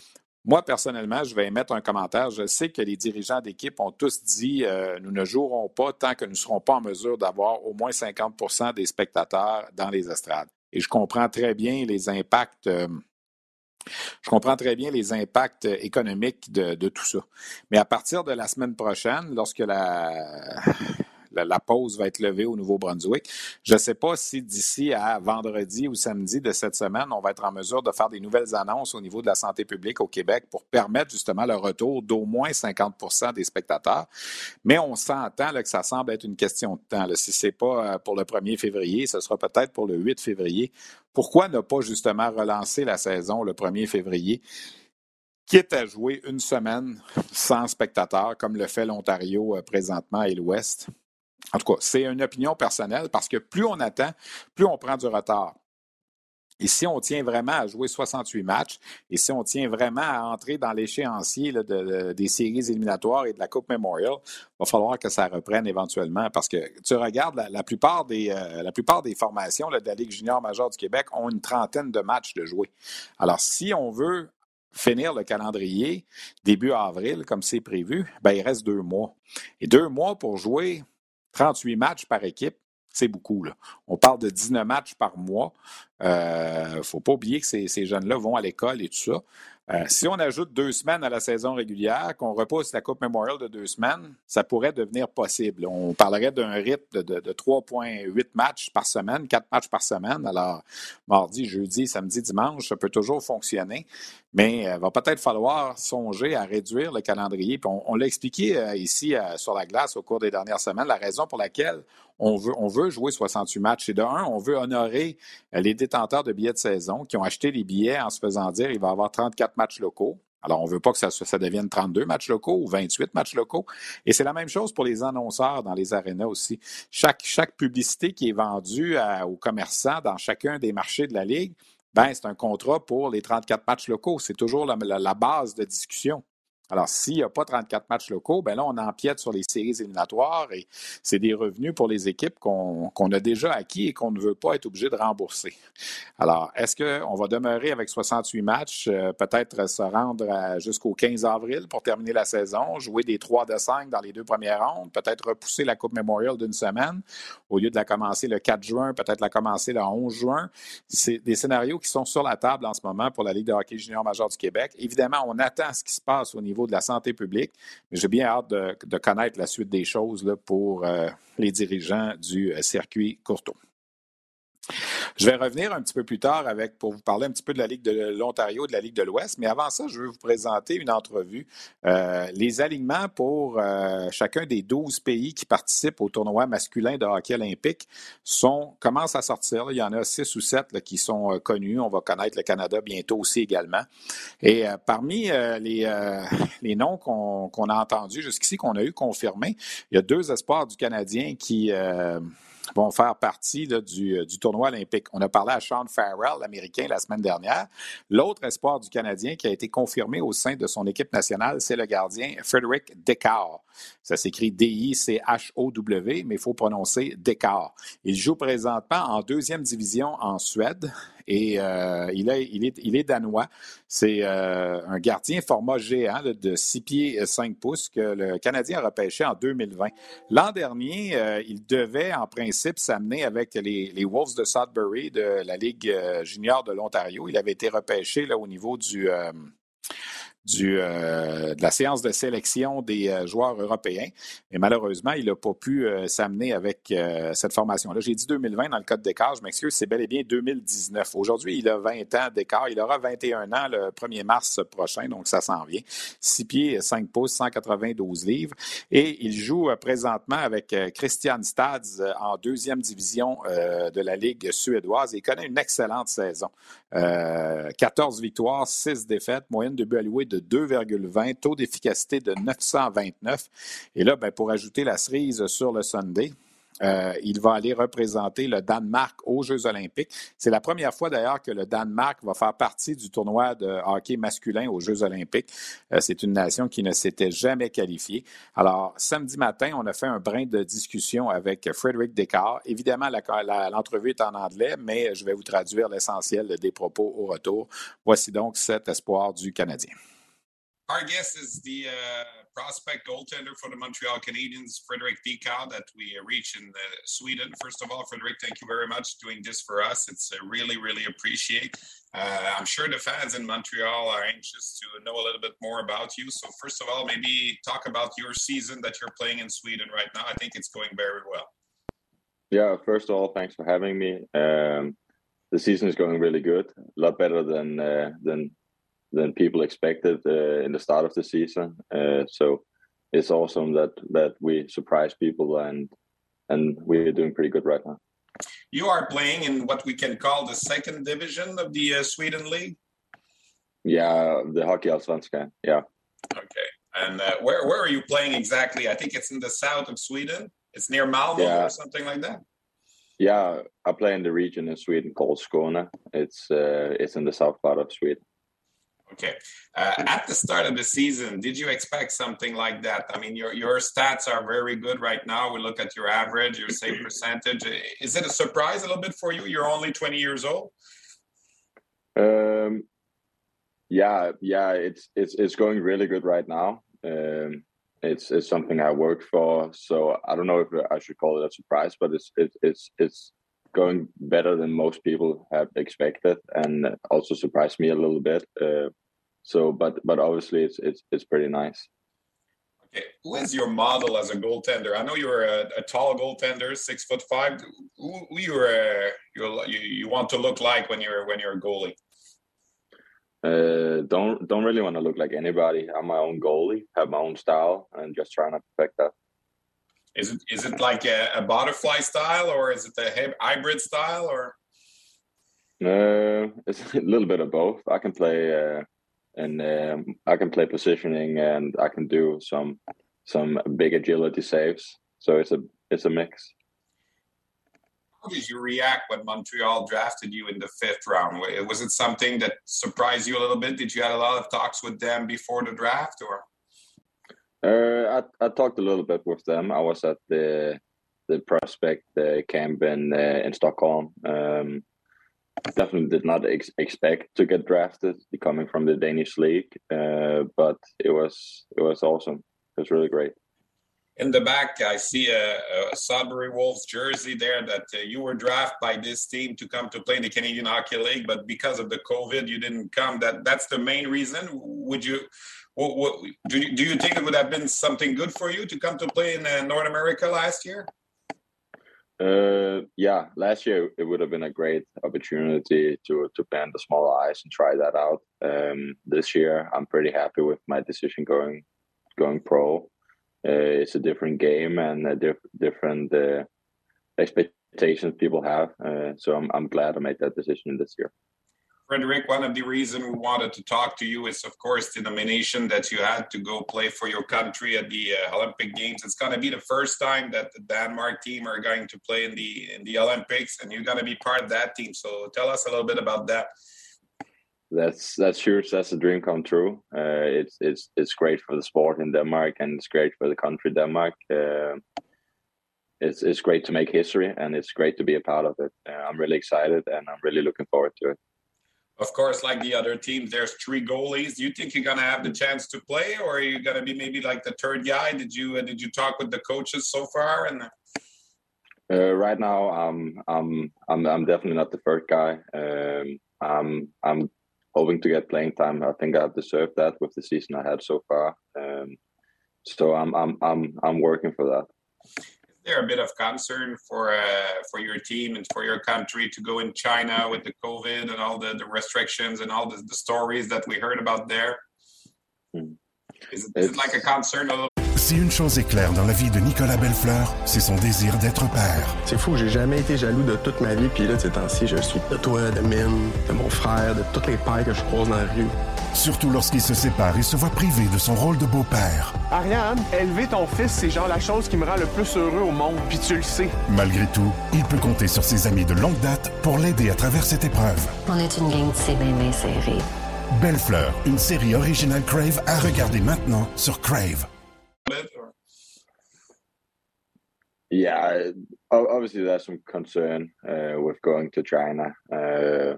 Moi, personnellement, je vais émettre un commentaire. Je sais que les dirigeants d'équipe ont tous dit euh, nous ne jouerons pas tant que nous ne serons pas en mesure d'avoir au moins 50% des spectateurs dans les estrades. Et je comprends très bien les impacts. Euh, je comprends très bien les impacts économiques de, de, tout ça. Mais à partir de la semaine prochaine, lorsque la, la, pause va être levée au Nouveau-Brunswick. Je ne sais pas si d'ici à vendredi ou samedi de cette semaine, on va être en mesure de faire des nouvelles annonces au niveau de la santé publique au Québec pour permettre justement le retour d'au moins 50% des spectateurs. Mais on s'entend que ça semble être une question de temps. Si ce n'est pas euh, pour le 1er février, ce sera peut-être pour le 8 février. Pourquoi ne pas justement relancer la saison le 1er février? quitte à jouer une semaine sans spectateurs, comme le fait l'Ontario euh, présentement et l'Ouest? En tout cas, c'est une opinion personnelle parce que plus on attend, plus on prend du retard. Et si on tient vraiment à jouer 68 matchs, et si on tient vraiment à entrer dans l'échéancier des séries éliminatoires et de la Coupe Memorial, il va falloir que ça reprenne éventuellement. Parce que tu regardes, la, plupart, des, euh, la plupart des formations de la Ligue junior majeure du Québec ont une trentaine de matchs de jouer. Alors, si on veut finir le calendrier début avril, comme c'est prévu, ben, il reste deux mois. Et deux mois pour jouer 38 matchs par équipe, c'est beaucoup. On parle de 19 matchs par mois. Il euh, ne faut pas oublier que ces, ces jeunes-là vont à l'école et tout ça. Euh, si on ajoute deux semaines à la saison régulière, qu'on repousse la Coupe Memorial de deux semaines, ça pourrait devenir possible. On parlerait d'un rythme de, de, 3,8 matchs par semaine, 4 matchs par semaine. Alors, mardi, jeudi, samedi, dimanche, ça peut toujours fonctionner. Mais il euh, va peut-être falloir songer à réduire le calendrier. on, l'a expliqué euh, ici sur la glace au cours des dernières semaines, la raison pour laquelle on veut, on veut jouer 68 matchs. Et de un, on veut honorer les détenteurs de billets de saison qui ont acheté les billets en se faisant dire il va y avoir 34 matchs locaux. Alors, on ne veut pas que ça, devienne 32 matchs locaux ou 28 matchs locaux. Et c'est la même chose pour les annonceurs dans les arénas aussi. Chaque publicité qui est vendue aux commerçants dans chacun des marchés de la Ligue, ben, c'est un contrat pour les 34 matchs locaux. C'est toujours la base de discussion. Alors, s'il n'y a pas 34 matchs locaux, ben là, on empiète sur les séries éliminatoires et c'est des revenus pour les équipes qu'on a déjà acquis et qu'on ne veut pas être obligé de rembourser. Alors, est-ce qu'on va demeurer avec 68 matchs, euh, peut-être se rendre jusqu'au 15 avril pour terminer la saison, jouer des 3 de 5 dans les deux premières rondes, peut-être repousser la Coupe Memorial d'une semaine, au lieu de la commencer le 4 juin, peut-être la commencer le 11 juin? C'est des scénarios qui sont sur la table en ce moment pour la Ligue de hockey junior major du Québec. Évidemment, on attend ce qui se passe au niveau de la santé publique, mais j'ai bien hâte de, connaître la suite des choses pour euh, les dirigeants du euh, circuit Courtois. Je vais revenir un petit peu plus tard avec, pour vous parler un petit peu de la Ligue de l'Ontario, de la Ligue de l'Ouest, mais avant ça, je veux vous présenter une entrevue. Euh, les alignements pour euh, chacun des 12 pays qui participent au tournoi masculin de hockey olympique commencent à sortir. Il y en a 6 ou 7 qui sont euh, connus. On va connaître le Canada bientôt aussi également. Et parmi les, noms qu'on a entendus jusqu'ici, qu'on a eu confirmés, il y a deux espoirs du Canadien qui vont faire partie euh, du, tournoi olympique. On a parlé à Sean Farrell, l'Américain, la semaine dernière. L'autre espoir du Canadien qui a été confirmé au sein de son équipe nationale, c'est le gardien Frederick Descartes. Ça s'écrit D-I-C-H-O-W, mais il faut prononcer Descartes. Il joue présentement en deuxième division en Suède. Et euh, il, est, danois. C'est euh, un gardien format géant de 6 pieds et 5 pouces que le Canadien a repêché en 2020. L'an dernier, euh, il devait en principe s'amener avec les, Wolves de Sudbury de la Ligue junior de l'Ontario. Il avait été repêché là, au niveau du du, euh, de la séance de sélection des euh, joueurs européens. Et malheureusement, il n'a pas pu euh, s'amener avec cette formation-là. J'ai dit 2020 dans le code d'écart, je m'excuse, c'est bel et bien 2019. Aujourd'hui, il a 20 ans d'écart. Il aura 21 ans le 1er mars prochain, donc ça s'en vient. 6 pieds, 5 pouces, 192 livres. Et il joue présentement avec Christian Stads en deuxième division de la Ligue suédoise. Il connaît une excellente saison. 14 victoires, 6 défaites, moyenne de but alloué de 2,20, taux d'efficacité de 929. Et là, ben, pour ajouter la cerise sur le Sunday, euh, il va aller représenter le Danemark aux Jeux olympiques. C'est la première fois d'ailleurs que le Danemark va faire partie du tournoi de hockey masculin aux Jeux olympiques. Euh, c'est une nation qui ne s'était jamais qualifiée. Alors, samedi matin, on a fait un brin de discussion avec Frédéric Descartes. Évidemment, l'entrevue est en anglais, mais je vais vous traduire l'essentiel des propos au retour. Voici donc cet espoir du Canadien. Our guest is the uh, prospect goaltender for the Montreal Canadiens, Frederick Dikau, that we reached in Sweden. First of all, Frederick, thank you very much doing this for us. It's uh, really, really appreciate. Uh, I'm sure the fans in Montreal are anxious to know a little bit more about you. So, first of all, maybe talk about your season that you're playing in Sweden right now. I think it's going very well. Yeah, first of all, thanks for having me. Um, the season is going really good, a lot better than uh, than than people expected uh, in the start of the season. Uh, so it's awesome that that we surprise people and and we're doing pretty good right now. You are playing in what we can call the second division of the uh, Sweden league. Yeah, the Hockey Allsvenskan. Yeah. Okay. And uh, where where are you playing exactly? I think it's in the south of Sweden. It's near Malmo yeah. or something like that. Yeah, I play in the region in Sweden called Skåne. It's uh, it's in the south part of Sweden. Okay. Uh, at the start of the season, did you expect something like that? I mean, your your stats are very good right now. We look at your average, your save percentage. Is it a surprise a little bit for you? You're only 20 years old. Um, yeah, yeah, it's it's it's going really good right now. Um, it's it's something I worked for, so I don't know if I should call it a surprise, but it's it, it's it's going better than most people have expected, and also surprised me a little bit. Uh, so, but but obviously, it's it's it's pretty nice. Okay, who is your model as a goaltender? I know you're a, a tall goaltender, six foot five. Who, who you're, uh, you're you you want to look like when you're when you're a goalie? Uh, don't don't really want to look like anybody. I'm my own goalie, have my own style, and just trying to perfect that. Is it is it like a, a butterfly style, or is it a hybrid style, or? Uh, it's a little bit of both. I can play uh, and um, I can play positioning and I can do some some big agility saves. So it's a it's a mix. How did you react when Montreal drafted you in the fifth round? Was it something that surprised you a little bit? Did you had a lot of talks with them before the draft, or? Uh, I I talked a little bit with them. I was at the the prospect uh, camp in uh, in Stockholm. Um, definitely did not ex- expect to get drafted coming from the Danish league, uh, but it was it was awesome. It was really great. in the back, I see a, a Sudbury Wolves jersey there that uh, you were drafted by this team to come to play in the Canadian Hockey League, but because of the COVID, you didn't come. That that's the main reason. Would you? What, what, do you do you think it would have been something good for you to come to play in uh, North America last year? Uh, yeah, last year it would have been a great opportunity to to on the small ice and try that out. Um, this year, I'm pretty happy with my decision going going pro. Uh, it's a different game and a diff- different uh, expectations people have. Uh, so I'm I'm glad I made that decision this year. Frederic, one of the reasons we wanted to talk to you is, of course, the nomination that you had to go play for your country at the uh, Olympic Games. It's going to be the first time that the Denmark team are going to play in the in the Olympics, and you're going to be part of that team. So tell us a little bit about that. That's that's huge. That's a dream come true. Uh, it's it's it's great for the sport in Denmark, and it's great for the country Denmark. Uh, it's it's great to make history, and it's great to be a part of it. Uh, I'm really excited, and I'm really looking forward to it of course, like the other teams, there's three goalies. Do you think you're gonna have the chance to play, or are you gonna be maybe like the third guy? Did you uh, did you talk with the coaches so far? And uh, right now, um, I'm I'm I'm definitely not the third guy. Um, I'm I'm hoping to get playing time. I think I've deserved that with the season I had so far. Um, so I'm I'm I'm I'm working for that there a bit of concern for uh, for your team and for your country to go in China with the COVID and all the, the restrictions and all the, the stories that we heard about there? Hmm. Is it, is it like a concern a little Si une chose est claire dans la vie de Nicolas Bellefleur, c'est son désir d'être père. C'est fou, j'ai jamais été jaloux de toute ma vie, puis là, ces temps-ci, je suis de toi, de Mine, de mon frère, de toutes les pères que je croise dans la rue. Surtout lorsqu'il se sépare et se voit privé de son rôle de beau-père. Ariane, élever ton fils, c'est genre la chose qui me rend le plus heureux au monde, puis tu le sais. Malgré tout, il peut compter sur ses amis de longue date pour l'aider à travers cette épreuve. On est une gang de c'est bien serrée. Belle Fleur, une série originale Crave à regarder maintenant sur Crave. Yeah, obviously there's some concern uh, with going to China, uh,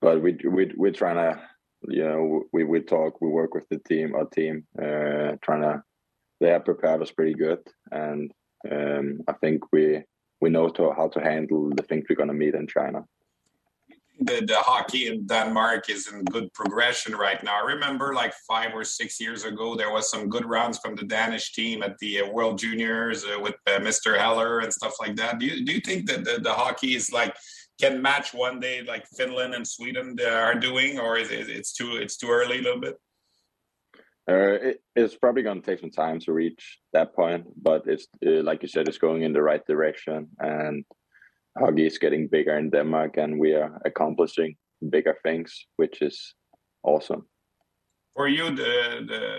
but we we we're trying to, you know, we we talk, we work with the team, our team, uh, trying to. They have prepared us pretty good, and um, I think we we know to, how to handle the things we're going to meet in China the, the hockey in Denmark is in good progression right now. I remember like five or six years ago, there was some good runs from the Danish team at the uh, World Juniors uh, with uh, Mr. Heller and stuff like that. Do you, do you think that the, the hockey is like can match one day like Finland and Sweden are doing, or is it, it's too it's too early a little bit? Uh, it, it's probably going to take some time to reach that point, but it's uh, like you said, it's going in the right direction, and hockey is getting bigger in Denmark, and we are accomplishing bigger things, which is awesome. For you, the the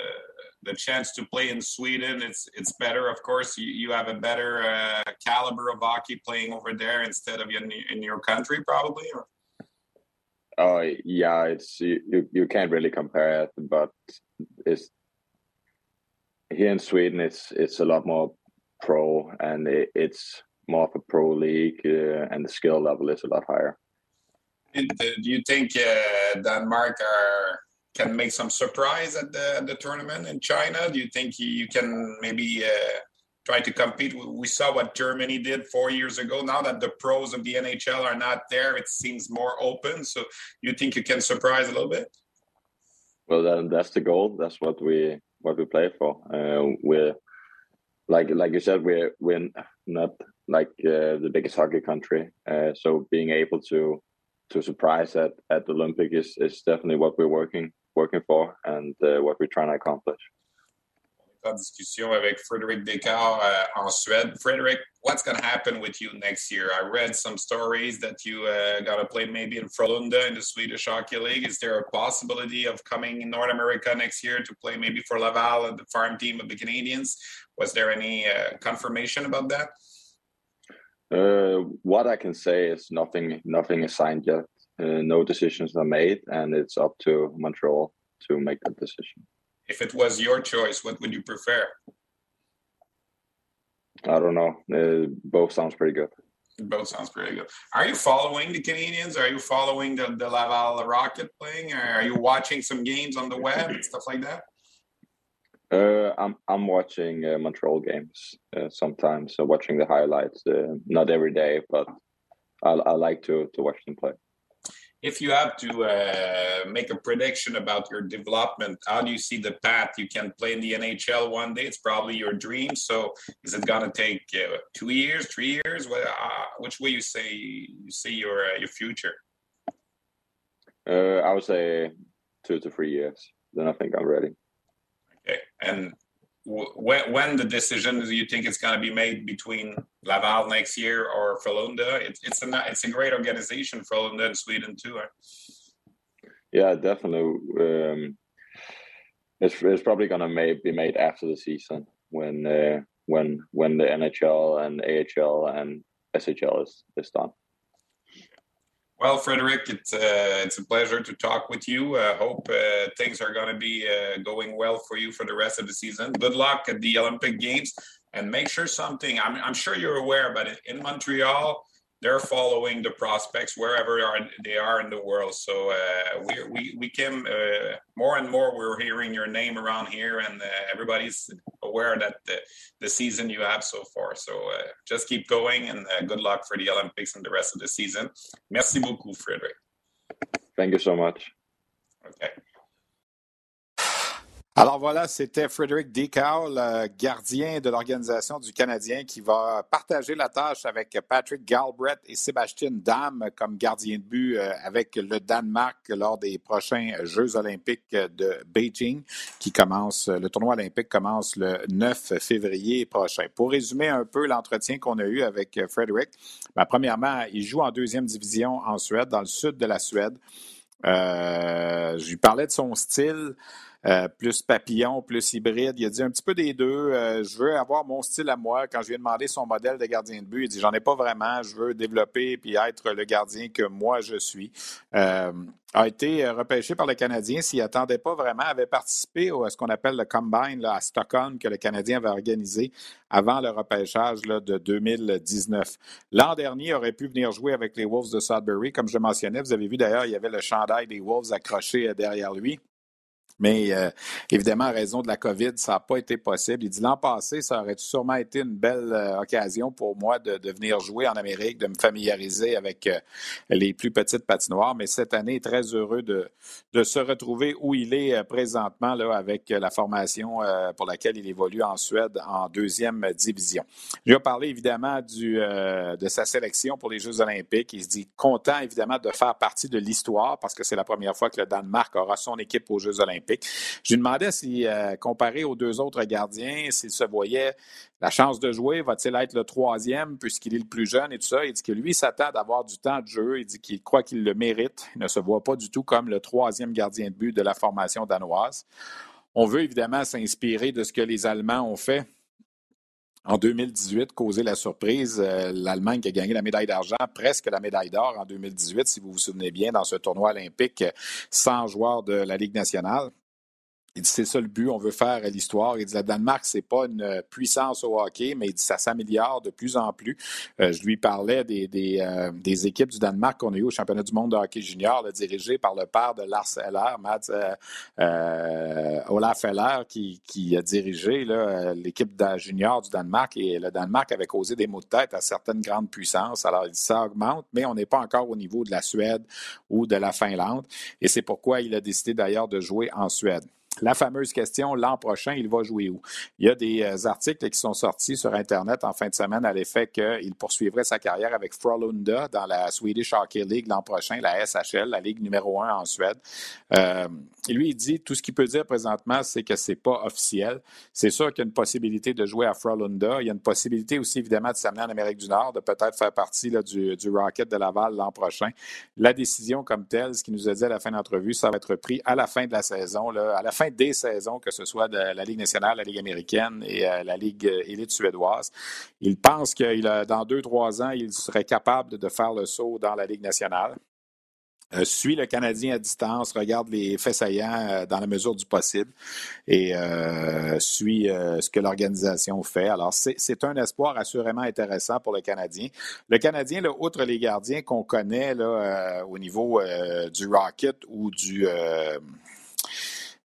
the chance to play in Sweden, it's it's better. Of course, you, you have a better uh, caliber of hockey playing over there instead of in in your country, probably. Or? Oh yeah, it's you, you can't really compare it, but it's here in Sweden. It's it's a lot more pro, and it, it's more of a pro league, uh, and the skill level is a lot higher. Do you think uh, Denmark are, can make some surprise at the, the tournament in China? Do you think you can maybe uh, try to compete? We saw what Germany did four years ago. Now that the pros of the NHL are not there, it seems more open. So you think you can surprise a little bit? Well, then that's the goal. That's what we what we play for. Uh, we're like like you said, we're we're not like uh, the biggest hockey country. Uh, so being able to to surprise at at the Olympic is is definitely what we're working working for and uh, what we're trying to accomplish. Discussion avec Frederick Descartes uh, en Suède. Frederick, what's going to happen with you next year? I read some stories that you uh, got to play maybe in Frölunda in the Swedish Hockey League. Is there a possibility of coming in North America next year to play maybe for Laval and the farm team of the Canadians? Was there any uh, confirmation about that? Uh, what I can say is nothing. Nothing is signed yet. Uh, no decisions are made, and it's up to Montreal to make that decision. If it was your choice, what would you prefer? I don't know. Uh, both sounds pretty good. Both sounds pretty good. Are you following the Canadians? Are you following the, the Laval Rocket playing? Are you watching some games on the web and stuff like that? Uh, I'm I'm watching uh, Montreal games uh, sometimes. So watching the highlights, uh, not every day, but I, I like to to watch them play. If you have to uh, make a prediction about your development, how do you see the path? You can play in the NHL one day. It's probably your dream. So, is it gonna take uh, two years, three years? What, which way you say you see your your future? I would say two to three years. Then I think I'm ready. And when, when the decision do you think it's going to be made between Laval next year or Frölunda? It's it's a it's a great organization, Frölunda in Sweden too. Yeah, definitely. Um, it's it's probably going to be made after the season when uh, when when the NHL and AHL and SHL is is done. Well, Frederick, it's uh, it's a pleasure to talk with you. I uh, hope uh, things are going to be uh, going well for you for the rest of the season. Good luck at the Olympic Games, and make sure something. I'm I'm sure you're aware, but in Montreal, they're following the prospects wherever they are in the world. So uh, we we we came uh, more and more. We're hearing your name around here, and uh, everybody's aware that the, the season you have so far. So uh, just keep going, and uh, good luck for the Olympics and the rest of the season. Merci beaucoup, Frederic. Thank you so much. Okay. Alors voilà, c'était Frederick Decal, le gardien de l'organisation du Canadien, qui va partager la tâche avec Patrick Galbraith et Sébastien Dam comme gardien de but euh, avec le Danemark lors des prochains Jeux olympiques de Beijing, qui commence, le tournoi olympique commence le 9 février prochain. Pour résumer un peu l'entretien qu'on a eu avec Frederick, ben, premièrement, il joue en deuxième division en Suède, dans le sud de la Suède. Euh, je lui parlais de son style. Euh, plus papillon, plus hybride. Il a dit un petit peu des deux. Euh, je veux avoir mon style à moi. Quand je lui ai demandé son modèle de gardien de but, il dit j'en ai pas vraiment. Je veux développer puis être le gardien que moi je suis. Euh, a été repêché par le Canadien s'il attendait pas vraiment, avait participé à ce qu'on appelle le Combine à Stockholm que le Canadien avait organisé avant le repêchage là, de 2019. L'an dernier, il aurait pu venir jouer avec les Wolves de Sudbury. Comme je mentionnais, vous avez vu d'ailleurs, il y avait le chandail des Wolves accroché derrière lui. Mais euh, évidemment, à raison de la COVID, ça n'a pas été possible. Il dit l'an passé, ça aurait sûrement été une belle euh, occasion pour moi de, venir jouer en Amérique, de me familiariser avec euh, les plus petites patinoires. Mais cette année, très heureux de, de se retrouver où il est présentement là, avec la formation pour laquelle il évolue en Suède en deuxième division. Il a parlé évidemment du, de sa sélection pour les Jeux olympiques. Il se dit content évidemment de faire partie de l'histoire parce que c'est la première fois que le Danemark aura son équipe aux Jeux olympiques. Je lui demandais si, euh, comparé aux deux autres gardiens, s'il se voyait la chance de jouer, va-t-il être le troisième puisqu'il est le plus jeune et tout ça? Il dit que lui s'attend d'avoir du temps de jeu. Il dit qu'il croit qu'il le mérite. Il ne se voit pas du tout comme le troisième gardien de but de la formation danoise. On veut évidemment s'inspirer de ce que les Allemands ont fait en 2018, causer la surprise. Euh, L'Allemagne qui a gagné la médaille d'argent, presque la médaille d'or en 2018, si vous vous souvenez bien, dans ce tournoi olympique sans joueurs de la Ligue nationale. Il dit c'est ça le but, on veut faire l'histoire. Il dit le Danemark, c'est pas une puissance au hockey, mais il dit ça s'améliore de plus en plus. Euh, je lui parlais des, des, euh, des équipes du Danemark qu'on a eu au championnat du monde de hockey junior, dirigé par le père de Lars Eller, Mats euh, Olaf Eller, qui, qui a dirigé l'équipe junior du Danemark. Et le Danemark avait causé des maux de tête à certaines grandes puissances. Alors, il dit ça augmente, mais on n'est pas encore au niveau de la Suède ou de la Finlande. Et c'est pourquoi il a décidé d'ailleurs de jouer en Suède. La fameuse question, l'an prochain, il va jouer où? Il y a des euh, articles qui sont sortis sur Internet en fin de semaine à l'effet qu'il poursuivrait sa carrière avec Frölunda dans la Swedish Hockey League l'an prochain, la SHL, la ligue numéro un en Suède. Euh, lui, il dit, tout ce qu'il peut dire présentement, c'est que c'est pas officiel. C'est sûr qu'il y a une possibilité de jouer à Frölunda. Il y a une possibilité aussi, évidemment, de s'amener en Amérique du Nord, de peut-être faire partie du, Rocket de Laval l'an prochain. La décision comme telle, ce qu'il nous a dit à la fin de l'entrevue, ça va être pris à la fin de la saison, à la fin des saisons, que ce soit de la Ligue nationale, la Ligue américaine et euh, la Ligue euh, élite suédoise. Il pense que dans deux, trois ans, il serait capable de faire le saut dans la Ligue nationale. Euh, suit le Canadien à distance, regarde les faits saillants dans la mesure du possible et suit ce que l'organisation fait. Alors, c'est un espoir assurément intéressant pour le Canadien. Le Canadien, outre les gardiens qu'on connaît au niveau du Rocket ou du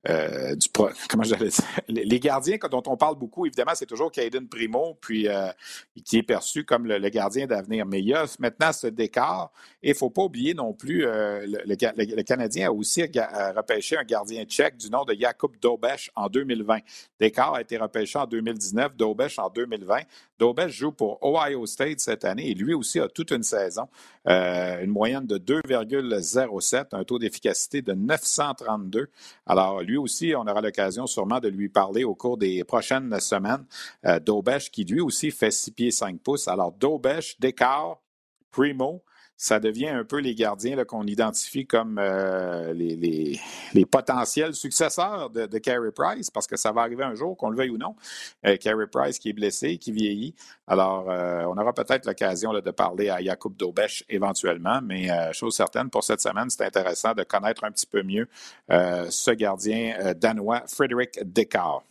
euh, les gardiens dont on parle beaucoup, évidemment, c'est toujours Caden Primo, puis euh, qui est perçu comme le, gardien d'avenir. Mais il y a maintenant ce décor, et il ne faut pas oublier non plus, euh, le, le, Canadien a aussi repêché un gardien tchèque du nom de Jakub Dobesh en 2020. Décor a été repêché en 2019, Dobesh en 2020. Dobesh joue pour Ohio State cette année et lui aussi a toute une saison, une moyenne de 2,07, un taux d'efficacité de 932. Alors, lui aussi, on aura l'occasion sûrement de lui parler au cours des prochaines semaines. Euh, qui lui aussi fait 6 pieds 5 pouces. Alors, Dobesh, Descartes, Primo, ça devient un peu les gardiens qu'on identifie comme euh, les, potentiels successeurs de, de Carey Price, parce que ça va arriver un jour, qu'on le veuille ou non. Euh, Carey Price qui est blessé, qui vieillit. Alors, euh, on aura peut-être l'occasion de parler à Jakub Dobesch éventuellement, mais chose certaine, pour cette semaine, c'est intéressant de connaître un petit peu mieux ce gardien danois, Frédéric Descartes.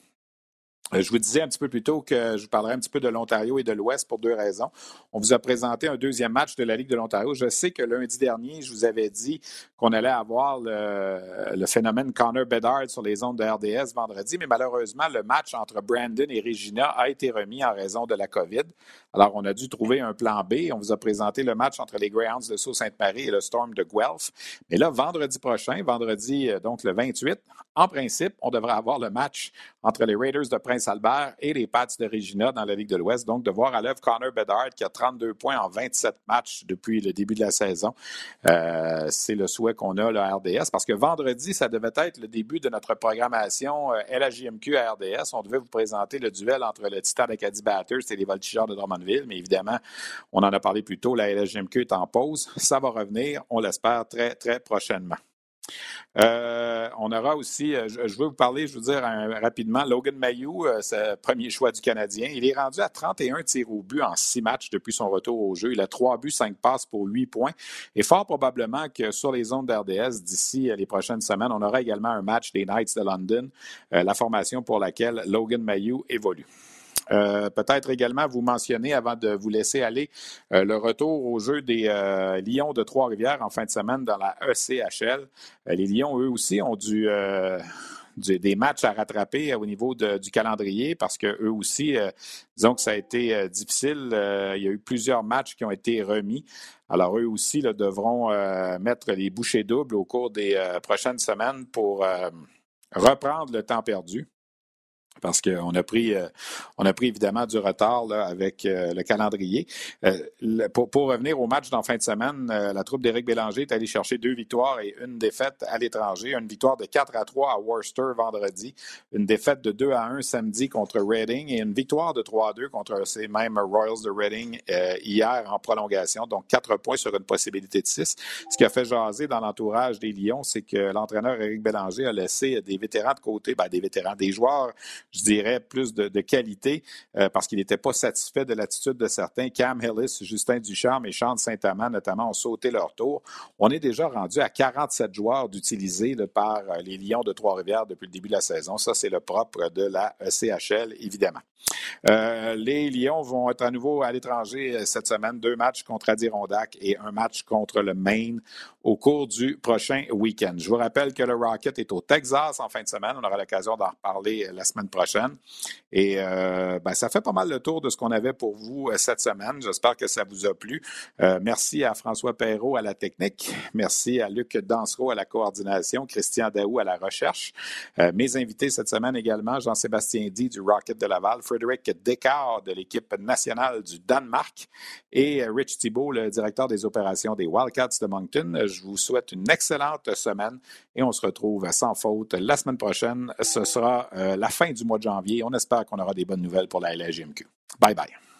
Euh, je vous disais un petit peu plus tôt que je vous parlerai un petit peu de l'Ontario et de l'Ouest pour deux raisons. On vous a présenté un deuxième match de la Ligue de l'Ontario. Je sais que lundi dernier, je vous avais dit qu'on allait avoir le, phénomène Connor Bedard sur les ondes de RDS vendredi, mais malheureusement, le match entre Brandon et Regina a été remis en raison de la COVID. Alors, on a dû trouver un plan B. On vous a présenté le match entre les Greyhounds de Sault-Sainte-Marie et le Storm de Guelph. Mais là, vendredi prochain, vendredi euh, donc le 28, en principe, on devrait avoir le match entre les Raiders de Prince-Albert et les Pats de Regina dans la Ligue de l'Ouest. Donc, de voir à l'œuvre Connor Bedard qui a 32 points en 27 matchs depuis le début de la saison. Euh, c'est le souhait qu'on a à RDS parce que vendredi, ça devait être le début de notre programmation euh, LHJMQ à RDS. On devait vous présenter le duel entre le Titan d'Acadie Batters et les Voltigeurs de Drummondville, mais évidemment, on en a parlé plus tôt, la LHJMQ est en pause. Ça va revenir, on l'espère, très, très prochainement. Euh, on aura aussi, euh, je, veux vous parler, je veux dire rapidement, Logan Mayou, euh, premier choix du Canadien. Il est rendu à 31 tirs au but en six matchs depuis son retour au jeu. Il a trois buts, cinq passes pour huit points. Et fort probablement que sur les zones d'RDS, d'ici les prochaines semaines, on aura également un match des Knights de London, la formation pour laquelle Logan Mayou évolue. Euh, peut-être également vous mentionner, avant de vous laisser aller, euh, le retour au jeu des euh, Lions de Trois-Rivières en fin de semaine dans la ECHL. les Lions, eux aussi, ont des matchs à rattraper au niveau du calendrier parce que eux aussi, disons que ça a été difficile. il y a eu plusieurs matchs qui ont été remis. Alors, eux aussi devront mettre les bouchées doubles au cours des prochaines semaines pour reprendre le temps perdu parce qu'on a pris, euh, on a pris évidemment du retard là, avec euh, le calendrier. Euh, pour, revenir au match d'en fin de semaine, la troupe d'Éric Bélanger est allée chercher deux victoires et une défaite à l'étranger. Une victoire de 4 à 3 à Worcester vendredi, une défaite de 2 à 1 samedi contre Reading et une victoire de 3 à 2 contre ces mêmes Royals de Reading hier en prolongation. Donc, quatre points sur une possibilité de 6. Ce qui a fait jaser dans l'entourage des Lions, c'est que l'entraîneur Éric Bélanger a laissé des vétérans de côté, ben, des vétérans, des joueurs je dirais, plus de, qualité euh, parce qu'il n'était pas satisfait de l'attitude de certains. Cam Hillis, Justin Ducharme et Sean Saint-Amand, notamment, ont sauté leur tour. On est déjà rendu à 47 joueurs d'utiliser par euh, les Lions de Trois-Rivières depuis le début de la saison. Ça, c'est le propre de la CHL, évidemment. Euh, les Lions vont être à nouveau à l'étranger cette semaine. Deux matchs contre Adirondack et un match contre le Maine au cours du prochain week-end. Je vous rappelle que le Rocket est au Texas en fin de semaine. On aura l'occasion d'en reparler la semaine prochaine. Et euh, ben, ça fait pas mal le tour de ce qu'on avait pour vous euh, cette semaine. J'espère que ça vous a plu. Euh, merci à François Perrault à la technique. Merci à Luc Dansereau à la coordination, Christian Daou à la recherche. mes invités cette semaine également, Jean-Sébastien Di du Rocket de Laval, Frédéric Descartes de l'équipe nationale du Danemark et Rich Thibault, le directeur des opérations des Wildcats de Moncton. Je vous souhaite une excellente semaine et on se retrouve sans faute la semaine prochaine. Ce sera la fin du mois de janvier. On espère qu'on aura des bonnes nouvelles pour la LGMQ. Bye bye.